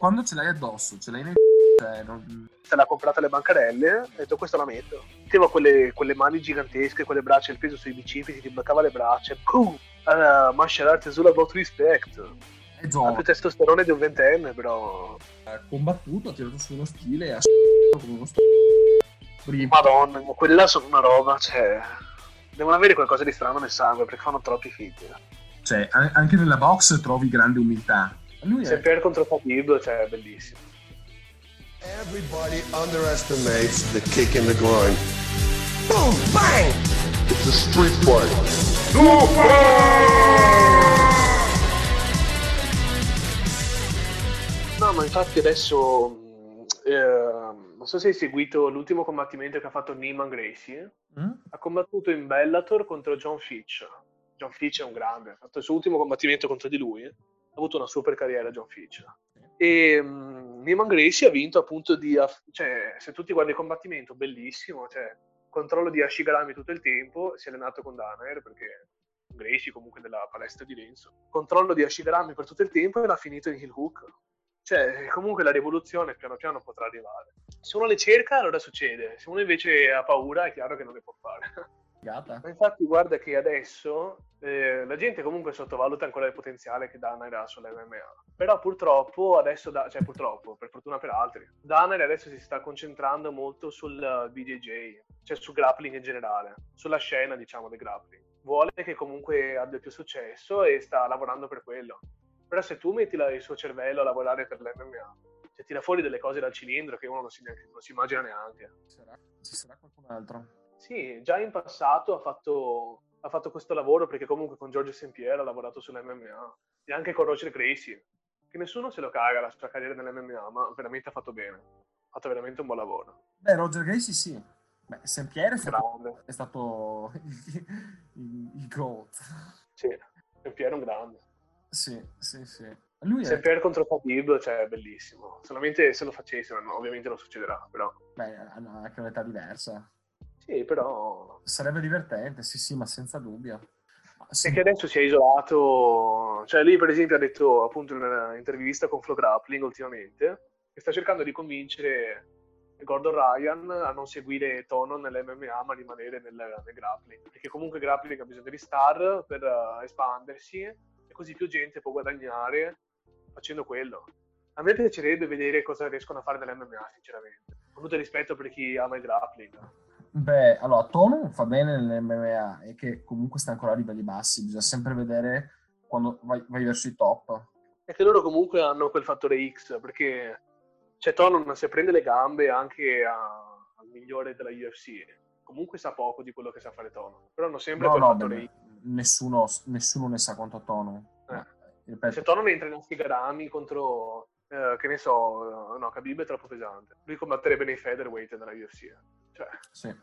quando ce l'hai addosso, ce l'hai nel cioè, non... Se l'ha comprata alle bancarelle, ho detto questa la metto. Metteva quelle, quelle mani gigantesche, quelle braccia, il peso sui bicipiti, ti bloccava le braccia. Boom! Uh, martial arts is all about respect. Ha più testosterone di un ventenne, però. ha combattuto, ha tirato su uno stile e ha come uno. Prima. Madonna, ma quelle là sono una roba, cioè. Devono avere qualcosa di strano nel sangue perché fanno troppi figli. Cioè, an- anche nella box trovi grande umiltà. Lui Se è... per contro Khabib, cioè, è bellissimo. Everybody underestimates the kick in the groin. Boom! Bang! It's a street fight. No, ma infatti adesso. eh, non so se hai seguito l'ultimo combattimento che ha fatto Neiman Gracie. Mm? Ha combattuto in Bellator contro John Fitch. John Fitch è un grande, ha fatto il suo ultimo combattimento contro di lui. Ha avuto una super carriera John Fitch. E um, Neiman Gracie ha vinto appunto di. aff- Cioè, se tu ti guardi il combattimento, bellissimo. Cioè, controllo di Ashigarami tutto il tempo. Si è allenato con Danaher perché Gracie comunque della palestra di Renzo. Controllo di Ashigarami per tutto il tempo e l'ha finito in heel hook. Cioè, comunque la rivoluzione piano piano potrà arrivare. Se uno le cerca, allora succede. Se uno invece ha paura, è chiaro che non le può fare. Figata. Ma infatti, guarda che adesso eh, la gente comunque sottovaluta ancora il potenziale che Danaher ha sull'MMA. Però purtroppo adesso, da- cioè purtroppo, per fortuna per altri, Danaher adesso si sta concentrando molto sul BJJ, cioè sul grappling in generale, sulla scena, diciamo, del grappling. Vuole che comunque abbia più successo e sta lavorando per quello. Però se tu metti il suo cervello a lavorare per l'MMA, cioè tira fuori delle cose dal cilindro che uno non si, neanche- non si immagina neanche. Ci sarà, ci sarà qualcun altro. Sì, già in passato ha fatto, ha fatto questo lavoro perché comunque con Giorgio St. Pierre ha lavorato sull'MMA e anche con Roger Gracie, che nessuno se lo caga la sua carriera nell'MMA, ma veramente ha fatto bene, ha fatto veramente un buon lavoro. Beh, Roger Gracie sì. Beh, St. Pierre è stato, è stato il, il, il GOAT. sì, St. Pierre è un grande. Sì, sì, sì. Lui St. è... Contro Khabib, cioè, è bellissimo. Solamente se lo facesse, ma ovviamente non succederà, però... Beh, hanno anche un'età diversa. Sì, però... Sarebbe divertente, sì, sì, ma senza dubbio. Sì, che adesso si è isolato, cioè lui per esempio ha detto appunto in un'intervista con Flow Grappling ultimamente che sta cercando di convincere Gordon Ryan a non seguire Tono nell'MMA ma rimanere nel, nel grappling perché comunque il grappling ha bisogno di star per eh, espandersi e così più gente può guadagnare facendo quello. A me piacerebbe vedere cosa riescono a fare nell'MMA sinceramente, con tutto il rispetto per chi ama il grappling. Beh, allora, Tono fa bene nell'MMA e che comunque sta ancora a livelli bassi, bisogna sempre vedere quando vai, vai verso i top. è che loro comunque hanno quel fattore X perché cioè Tonon se prende le gambe anche a- al migliore della UFC comunque sa poco di quello che sa fare Tonon però hanno sempre No, quel no, fattore beh, X nessuno, nessuno ne sa quanto Tono. Eh. Ripeto, se Tonon entra in Ashigarami contro eh, che ne so eh, no Khabib è troppo pesante lui combatterebbe nei featherweight nella UFC cioè sì.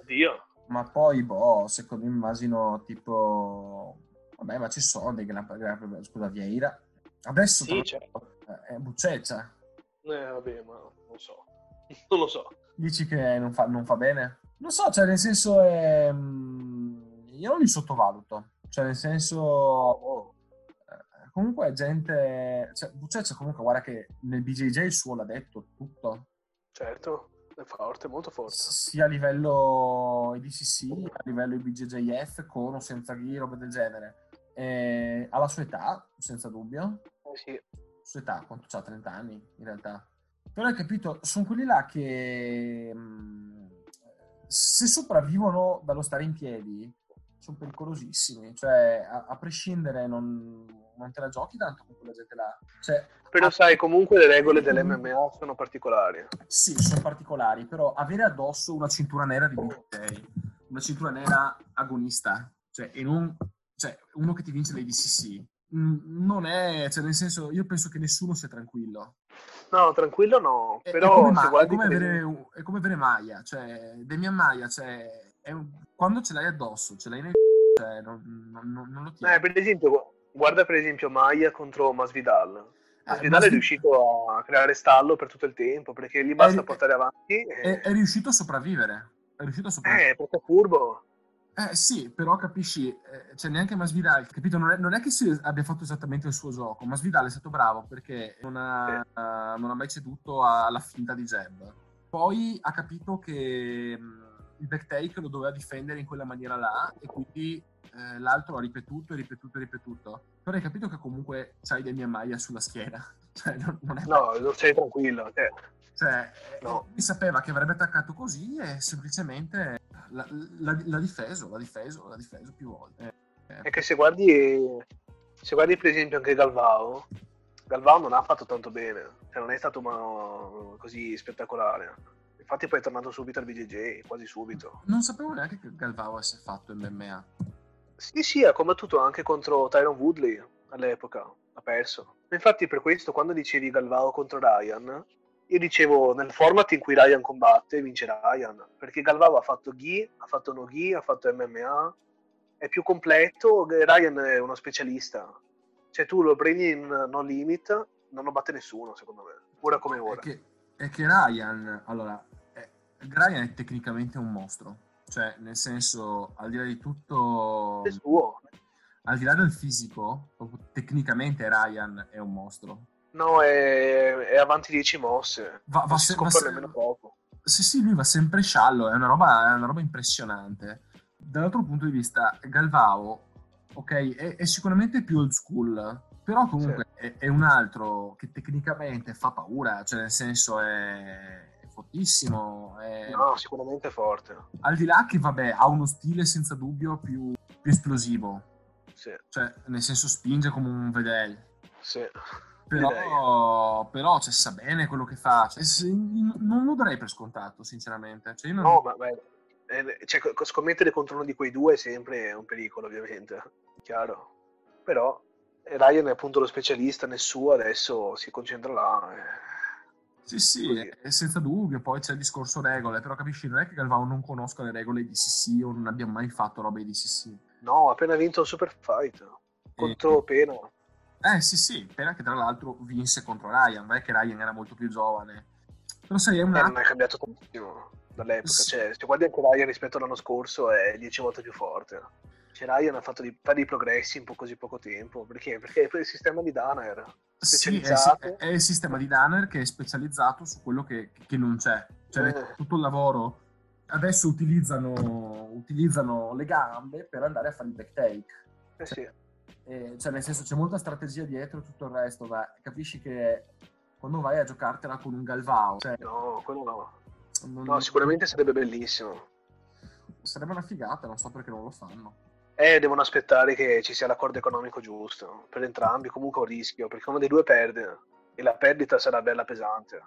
addio Ma poi, boh, secondo me immagino tipo... Vabbè, ma ci sono dei gran... gran- Scusa, Vieira. Adesso sì certo è bucceccia. eh, vabbè ma non so non lo so Dici che non fa, non fa bene? Non so, cioè nel senso è... mm, Io non li sottovaluto. Cioè nel senso... Oh, Comunque gente... Cioè, Bucceccia comunque guarda che nel BJJ il suo l'ha detto tutto. certo è forte molto forte Sia a livello IDCC, a livello IBJJF, con o senza ghi, robe del genere. E alla sua età, senza dubbio. Eh, sì Sua età, quanto c'ha? 30 anni in realtà. Però hai capito, sono quelli là che mh, se sopravvivono dallo stare in piedi sono pericolosissimi. Cioè, a, a prescindere, non, non te la giochi tanto con quella gente là. Cioè, però sai comunque le regole dell'MMA sono particolari Sì, sono particolari, però avere addosso una cintura nera di BJJ, una cintura nera agonista, cioè, e non, cioè, uno che ti vince l'ADCC, mh, non è, cioè, nel senso, io penso che nessuno sia tranquillo. No, tranquillo no, È, è però come, se Ma- è come avere, un- è come avere Maya, cioè, Demian Maya, cioè, è un- quando ce l'hai addosso, ce l'hai nel cioè, non, non- non- lo tieni. eh, per esempio, guarda per esempio Maya contro Masvidal. Eh, Masvidal è Masvi- riuscito a creare stallo per tutto il tempo, perché gli basta È- portare avanti. è, E... è riuscito a sopravvivere, è riuscito a sopravvivere. Eh, perché è furbo. Eh sì, però capisci, eh, cioè neanche Masvidal, capito? Non è, non è che si abbia fatto esattamente il suo gioco, Masvidal è stato bravo perché non ha, uh, non ha mai ceduto alla finta di jab. Poi ha capito che mh, il backtake lo doveva difendere in quella maniera là e quindi eh, l'altro ha ripetuto e ripetuto e ripetuto. Però hai capito che comunque c'hai del mia maglia sulla schiena. Cioè, non, non è no, non sei tranquillo. Eh. Cioè, no. eh, sapeva che avrebbe attaccato così e semplicemente l'ha, l'ha, l'ha difeso, l'ha difeso, l'ha difeso più volte. Eh, è che se guardi, se guardi per esempio anche Galvao, Galvao non ha fatto tanto bene, cioè non è stato ma, così spettacolare. Infatti poi è tornato subito al BJJ, quasi subito. Non sapevo neanche che Galvao avesse fatto MMA. Sì, sì, ha combattuto anche contro Tyron Woodley all'epoca, ha perso. Infatti per questo quando dicevi Galvao contro Ryan, io dicevo nel format in cui Ryan combatte vince Ryan perché Galvao ha fatto Gi, ha fatto no Gi, ha fatto MMA è più completo Ryan è uno specialista. Cioè tu lo prendi in no limit non lo batte nessuno secondo me ora come ora. È che, è che Ryan allora è, Ryan è tecnicamente un mostro cioè nel senso al di là di tutto al di là del fisico tecnicamente Ryan è un mostro No, è, è avanti 10 mosse. Va, va se, se, nemmeno poco. Sì, sì, lui va sempre sciallo, è una roba, è una roba impressionante. Dall'altro punto di vista, Galvao, ok, è, è sicuramente più old school, però comunque sì. è, è, un altro che tecnicamente fa paura, cioè nel senso è, è fortissimo. È... No, sicuramente forte. Al di là che, vabbè, ha uno stile senza dubbio più, più esplosivo. Sì. Cioè, nel senso spinge come un Vedel. Sì. Però, però cioè, sa bene quello che fa. Cioè, se, non lo darei per scontato, sinceramente. Cioè, non... No, ma beh, eh, cioè, scommettere contro uno di quei due è sempre un pericolo, ovviamente. Chiaro. Però Ryan è appunto lo specialista nel suo, adesso si concentra là. Eh. Sì, sì, è, senza dubbio. Poi c'è il discorso regole, però capisci, non è che Galvao non conosca le regole di CC o non abbia mai fatto robe di CC. No, ha appena vinto il Super Fight contro e... Pena. Eh sì sì, Pena che tra l'altro vinse contro Ryan, è che Ryan era molto più giovane. Però sai, è un eh, non è cambiato tantissimo dall'epoca, sì. cioè se guardi anche Ryan rispetto all'anno scorso è 10 volte più forte. Cioè Ryan ha fatto dei, dei progressi in po- così poco tempo, perché? Perché è il sistema di Danner. Sì, è, è, il sistema di Danner che è specializzato su quello che, che non c'è. Cioè eh. tutto il lavoro adesso utilizzano, utilizzano, le gambe per andare a fare il back take. Eh sì. Eh, cioè nel senso c'è molta strategia dietro e tutto il resto, ma capisci che quando vai a giocartela con un Galvao... Cioè, no, quello no. Non, no, sicuramente sarebbe bellissimo. Sarebbe una figata, non so perché non lo fanno. Eh, devono aspettare che ci sia l'accordo economico giusto. Per entrambi comunque un rischio, perché uno dei due perde e la perdita sarà bella pesante.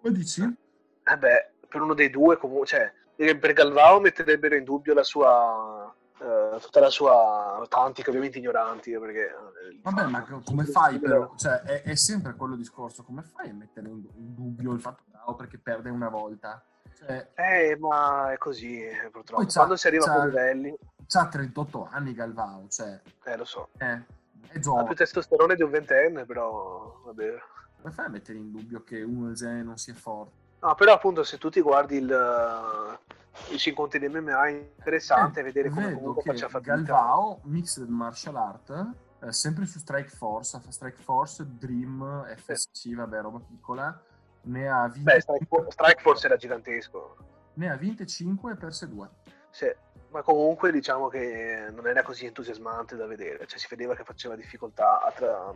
Come dici? Eh beh, per uno dei due comunque... Cioè, per Galvao metterebbero in dubbio la sua Uh, tutta la sua tantica, ovviamente ignoranti. Perché, eh, Vabbè, ma come fai però? Cioè, è, è, sempre quello discorso: come fai a mettere in, in dubbio il fatto che perché perde una volta? Cioè, eh, ma è così, purtroppo. Quando si arriva a quei livelli. C'ha 38 anni Galvao, cioè. Eh, lo so. Eh, è giovane. Ha più testosterone di un ventenne, però vabbè. Come fai a mettere in dubbio che uno del genere non sia forte? No, però appunto se tu ti guardi il i incontri di MMA è interessante eh, vedere come comunque faccia fatica. Galvao, Mixed Martial Art, eh, sempre su Strike Force, Strike Force, Dream, FSC, sì. vabbè, roba piccola, ne ha 20... Beh, Strike, Force era gigantesco. Ne ha 25 e perse 2. Sì, ma comunque diciamo che non era così entusiasmante da vedere, cioè si vedeva che faceva difficoltà tra...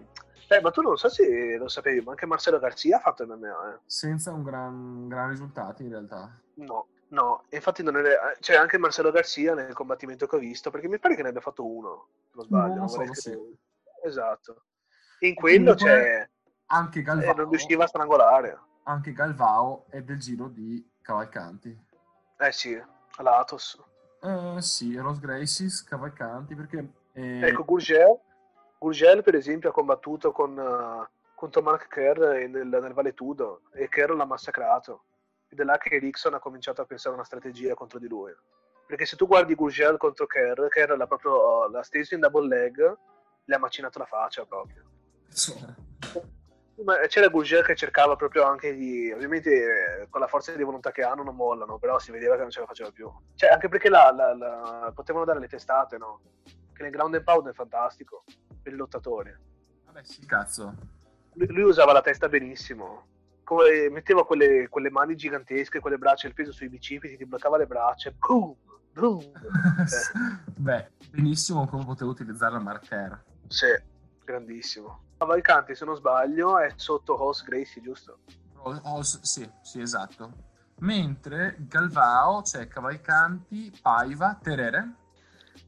Eh, ma tu non so se lo sapevi, ma anche Marcelo Garzia ha fatto MMA, eh. Senza un gran, gran risultato in realtà. No, No, infatti non era, c'è anche Marcelo Garcia nel combattimento che ho visto, perché mi pare che ne abbia fatto uno, non sbaglio. Non so, sì. Esatto. In quello c'è... Anche Galvao... Eh, non riusciva a strangolare. Anche Galvao è del giro di Cavalcanti. Eh sì, all'Atos. Eh, sì, Ross Gracies, Cavalcanti, perché... Eh... Ecco, Gurgel, Gurgel per esempio ha combattuto con, uh, contro Mark Kerr nel, nel Valetudo e Kerr l'ha massacrato ed è là che Erickson ha cominciato a pensare una strategia contro di lui. Perché se tu guardi Gurgel contro Kerr, Kerr l'ha proprio l'ha steso in double leg, le ha macinato la faccia proprio. Ma c'era Gouger che cercava proprio anche di. Ovviamente eh, con la forza di volontà che hanno non mollano, però si vedeva che non ce la faceva più. Cioè, anche perché la, la- la- potevano dare le testate, no? Che nel ground and pound è fantastico per i lottatori. Vabbè, sì, cazzo. Lui, lui usava la testa benissimo. Come, metteva quelle, quelle mani gigantesche, quelle braccia, il peso sui bicipiti, ti bloccava le braccia. Boom! Boom! Beh, benissimo come potevo utilizzare il marker. Sì, grandissimo. Cavalcanti, se non sbaglio, è sotto Hoss Gracie, giusto? Oh, oh, s- sì, sì, esatto. Mentre Galvao c'è Cavalcanti, Paiva, Terere.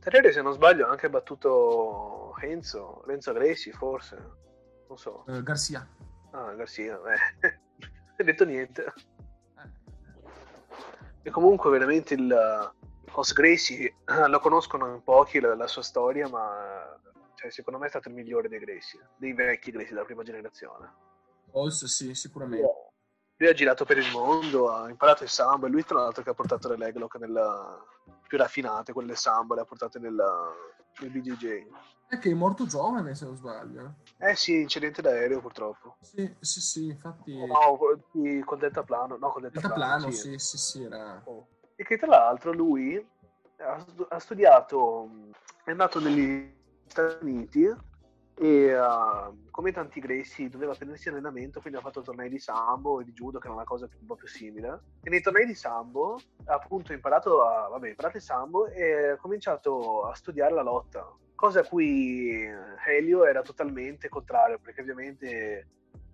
Terere, se non sbaglio, ha anche battuto Enzo, Renzo Gracie, forse. Non so. eh, Garcia. Ah, Garcia, eh. non hai detto niente. Eh, E comunque veramente il Hoss Gracie eh, lo conoscono in pochi la, la sua storia, ma cioè, secondo me è stato il migliore dei Gracie, dei vecchi Gracie della prima generazione. Oz, sì, sicuramente. Lui ha girato per il mondo, ha imparato il samba, e lui tra l'altro che ha portato le leglock nella... più raffinate, quelle samba, le ha portate nella... nel BJJ. È che è morto giovane, se non sbaglio. Eh sì, incidente d'aereo purtroppo. Sì, sì, sì, infatti... No, di- col deltaplano, no, Il deltaplano, caplano, sì. sì, sì, sì, era... E che tra l'altro lui ha studiato, è andato negli Stati Uniti e uh, come tanti greci doveva prendersi allenamento, quindi ha fatto tornei di sambo e di judo, che è una cosa un po' più simile. E nei tornei di sambo ha appunto imparato a, vabbè, imparato il sambo e ha cominciato a studiare la lotta, cosa a cui Helio era totalmente contrario, perché ovviamente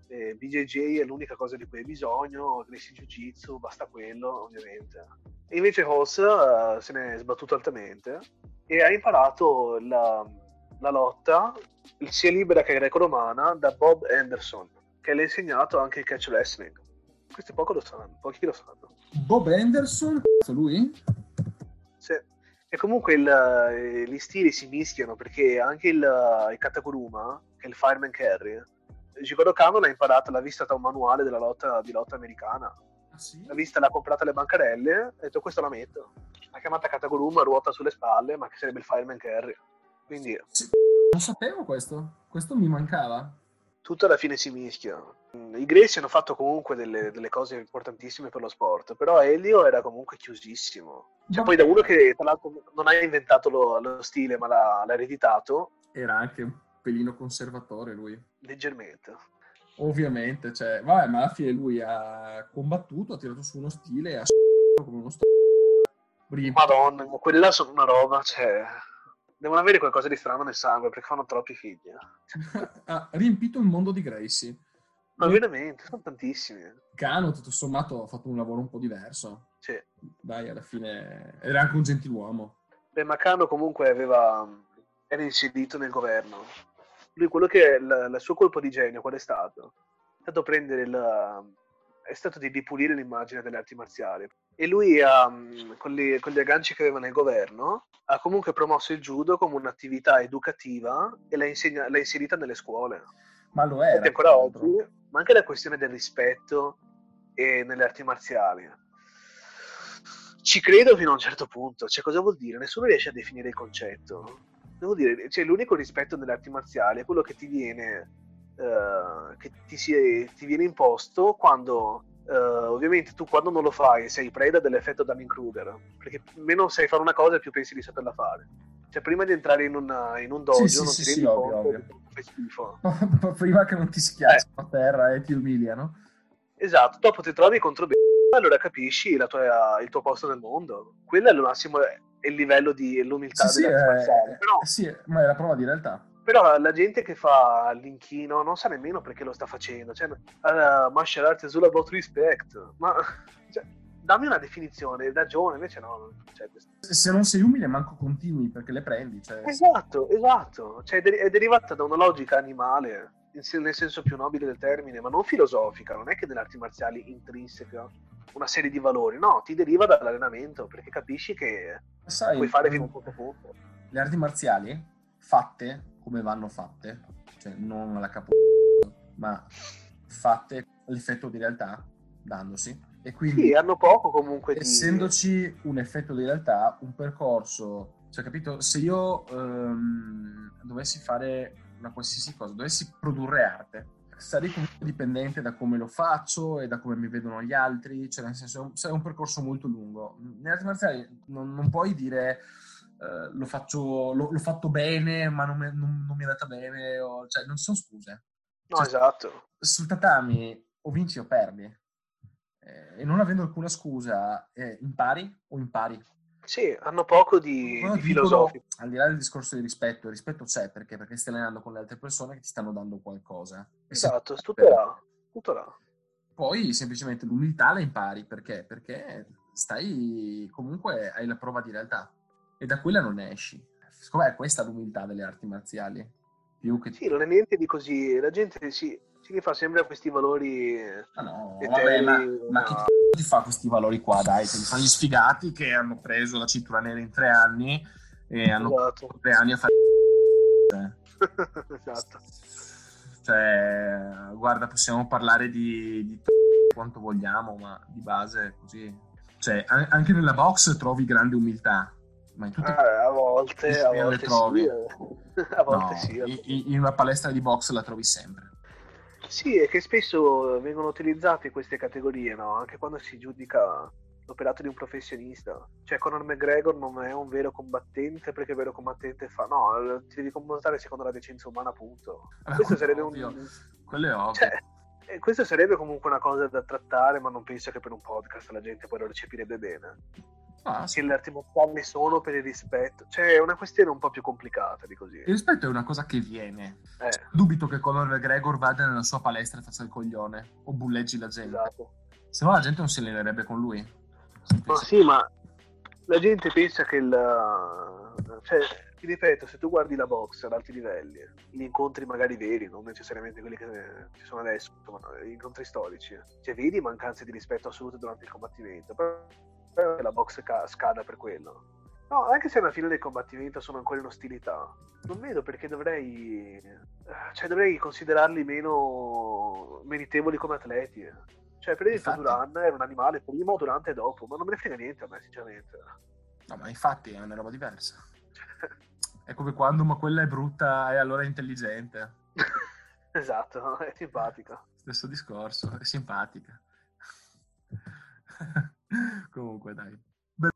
eh, BJJ è l'unica cosa di cui hai bisogno, Gracie Jiu-Jitsu, basta quello, ovviamente. E invece Hoss eh, se ne è sbattuto altamente e ha imparato la, la lotta sia libera che greco-romana da Bob Anderson, che le ha insegnato anche il catch wrestling. Questi poco lo sanno, pochi lo sanno. Bob Anderson, lui? Sì. E comunque il- gli stili si mischiano perché anche il, il Katakuruma, che è il fireman carry, Jigoro Kano l'ha imparata, l'ha vista da un manuale della lotta, di lotta americana. Ah, sì? L'ha vista, l'ha comprata alle bancarelle, ha detto questo la metto. L'ha chiamata Kataguruma, ruota sulle spalle, ma che sarebbe il fireman carry. Quindi Non sapevo questo. Questo mi mancava. tutto alla fine si mischia. I greci hanno fatto comunque delle, delle cose importantissime per lo sport, però Elio era comunque chiusissimo. Cioè, Ma- poi da uno che tra l'altro non ha inventato lo, lo stile, ma l'ha, l'ha ereditato, Era anche un pelino conservatore lui. leggermente. Ovviamente, cioè, vabbè, ma alla fine lui ha combattuto, ha tirato su uno stile e ha come uno sto... Madonna, ma quelli là sono una roba, cioè... Devono avere qualcosa di strano nel sangue perché fanno troppi figli. ha riempito il mondo di Gracie. Ma veramente, sono tantissimi. Cano, tutto sommato, ha fatto un lavoro un po' diverso. Sì. Dai, alla fine era anche un gentiluomo. Beh, Macano comunque aveva, era inserito nel governo. Lui quello che il, il suo colpo di genio, qual è stato? È stato prendere il, è stato di ripulire l'immagine delle arti marziali. E lui mh, con, gli, con gli agganci che aveva nel governo, ha comunque promosso il judo come un'attività educativa e l'ha, insegna- l'ha inserita nelle scuole. Ma lo era. ancora oggi, ma anche la questione del rispetto e nelle arti marziali. Ci credo fino a un certo punto, cioè cosa vuol dire? Nessuno riesce a definire il concetto. Devo dire, cioè, l'unico rispetto nelle arti marziali è quello che ti viene, eh, che ti, si- ti viene imposto quando, eh, ovviamente tu quando non lo fai sei preda dell'effetto Dunning-Kruger, perché meno sai fare una cosa più pensi di saperla fare. Cioè prima di entrare in, una- in un dojo Sì, non sì, ti sì, rendi ovvio, conto ovvio. che schifo. Prima che non ti schiacciano a terra e ti umiliano. Esatto, dopo ti trovi contro B, allora capisci tua- il tuo posto nel mondo. Quello è il massimo, è il livello di l'umiltà Sì, sì, eh, marziali. Però, sì, ma è la prova di realtà. Però la gente che fa l'inchino non sa nemmeno perché lo sta facendo. Cioè, uh, martial arts is all about respect. Ma cioè, dammi una definizione, ragione, invece no. questo. Se non sei umile, manco continui perché le prendi. Cioè, Esatto, esatto. Cioè, è deri- è derivata da una logica animale, nel senso più nobile del termine, ma non filosofica. Non è che nelle arti marziali intrinseca una serie di valori, no, ti deriva dall'allenamento perché capisci che sai, puoi fare fino a un certo punto. le arti marziali fatte come vanno fatte, cioè non alla capo, ma fatte all'effetto di realtà, dandosi. E quindi, Sì, hanno poco comunque di... essendoci un effetto di realtà, un percorso, cioè capito, se io ehm, dovessi fare una qualsiasi cosa, dovessi produrre arte, sarei comunque dipendente da come lo faccio e da come mi vedono gli altri, cioè nel senso è un percorso molto lungo. Nelle arti marziali non, non puoi dire uh, lo, faccio, lo, l'ho fatto bene ma non, me, non, non mi è andata bene, o, cioè non ci sono scuse. No, Cioè, esatto. Sul tatami o vinci o perdi. Eh, e non avendo alcuna scusa, eh, impari o impari. Sì, hanno poco di, di dicono, filosofico. al di là del discorso di rispetto, il rispetto c'è perché, perché stai allenando con le altre persone che ti stanno dando qualcosa. Esatto, tutto là. Tutto là. Poi semplicemente l'umiltà la impari perché? Perché stai comunque hai la prova di realtà e da quella non esci. Secondo me è questa l'umiltà delle arti marziali. Più che Sì, non è niente di così. La gente si, si rifà sempre a questi valori. Ah no, vabbè, ma, ma chi c***o ti fa questi valori qua? Dai, te li fanno gli sfigati che hanno preso la cintura nera in tre anni e hanno Esatto. tre anni a fare. esatto. Cioè, guarda, possiamo parlare di, di quanto vogliamo, ma di base così. Cioè, an- anche nella box trovi grande umiltà, ma in tutte Eh, a volte, a volte trovi. sì. eh. A volte no, sì. in- in una palestra di box la trovi sempre. Sì, è che spesso vengono utilizzate queste categorie, no? Anche quando si giudica l'operato di un professionista. Cioè, Conor McGregor non è un vero combattente perché il vero combattente fa... No, ti devi comportare secondo la decenza umana, appunto. Vabbè, Questo quello sarebbe ovvio, un... Quello è ovvio. Cioè, eh, questo sarebbe comunque una cosa da trattare, ma non penso che per un podcast la gente poi lo recepirebbe bene. Ah, sì. Che le arti sono per il rispetto. Cioè, è una questione un po' più complicata di così. Il rispetto è una cosa che viene. Eh, Dubito che Conor McGregor vada nella sua palestra e faccia il coglione o bulleggi la gente. esatto. Se no la gente non si allenerebbe con lui. Ma sì, ma la gente pensa che il... Cioè, ti ripeto, se tu guardi la box ad alti livelli, gli incontri magari veri, non necessariamente quelli che ci sono adesso, ma gli incontri storici, cioè vedi mancanze di rispetto assolute durante il combattimento, però però che la box ca- scada per quello. No, anche se alla fine del combattimento sono ancora in ostilità, non vedo perché dovrei... Cioè, dovrei considerarli meno meritevoli come atleti. Cioè, per esempio. Duran era un animale prima, durante e dopo, ma non me ne frega niente a me, sinceramente. No, ma infatti è una roba diversa. È come quando, ma quella è brutta e allora è intelligente. esatto, è simpatica. Stesso discorso, è simpatica. Comunque, dai.